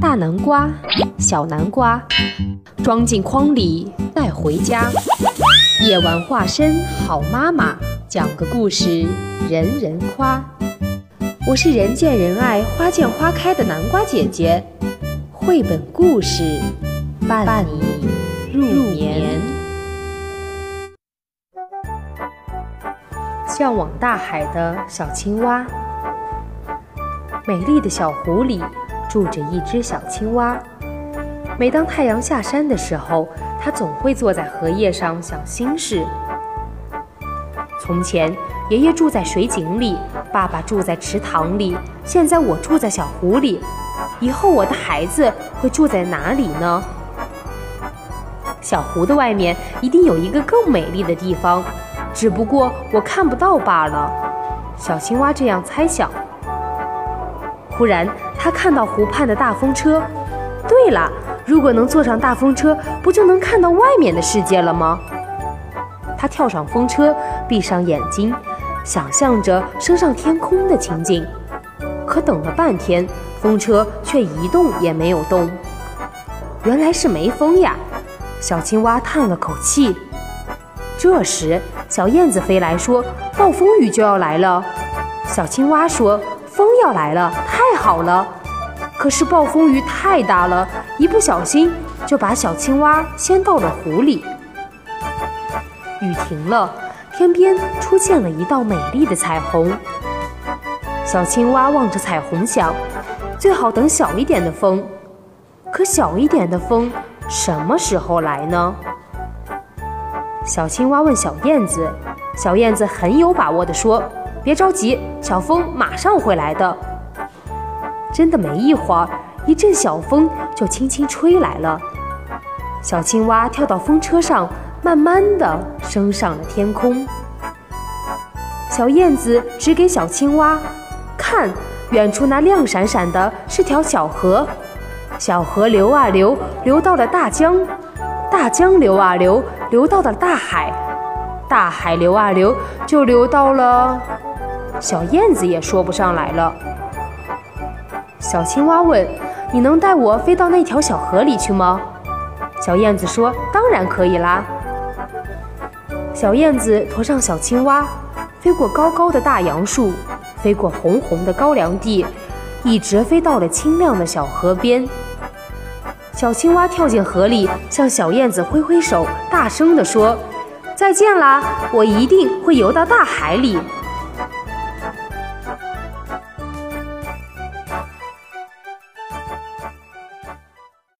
大南瓜，小南瓜，装进筐里带回家。夜晚化身好妈妈，讲个故事人人夸。我是人见人爱、花见花开的南瓜姐姐。绘本故事伴你入眠。向往大海的小青蛙，美丽的小湖里。住着一只小青蛙。每当太阳下山的时候，它总会坐在荷叶上想心事。从前，爷爷住在水井里，爸爸住在池塘里，现在我住在小湖里。以后我的孩子会住在哪里呢？小湖的外面一定有一个更美丽的地方，只不过我看不到罢了。小青蛙这样猜想。忽然，他看到湖畔的大风车。对了，如果能坐上大风车，不就能看到外面的世界了吗？他跳上风车，闭上眼睛，想象着升上天空的情景。可等了半天，风车却一动也没有动。原来是没风呀！小青蛙叹了口气。这时，小燕子飞来说：“暴风雨就要来了。”小青蛙说。风要来了，太好了！可是暴风雨太大了，一不小心就把小青蛙掀到了湖里。雨停了，天边出现了一道美丽的彩虹。小青蛙望着彩虹想：最好等小一点的风。可小一点的风什么时候来呢？小青蛙问小燕子，小燕子很有把握地说。别着急，小风马上会来的。真的没一会儿，一阵小风就轻轻吹来了。小青蛙跳到风车上，慢慢的升上了天空。小燕子指给小青蛙看，远处那亮闪闪的是条小河，小河流啊流，流到了大江；大江流啊流，流到了大海；大海流啊流，就流到了。小燕子也说不上来了。小青蛙问：“你能带我飞到那条小河里去吗？”小燕子说：“当然可以啦。”小燕子驮上小青蛙，飞过高高的大杨树，飞过红红的高粱地，一直飞到了清亮的小河边。小青蛙跳进河里，向小燕子挥挥手，大声地说：“再见啦！我一定会游到大海里。”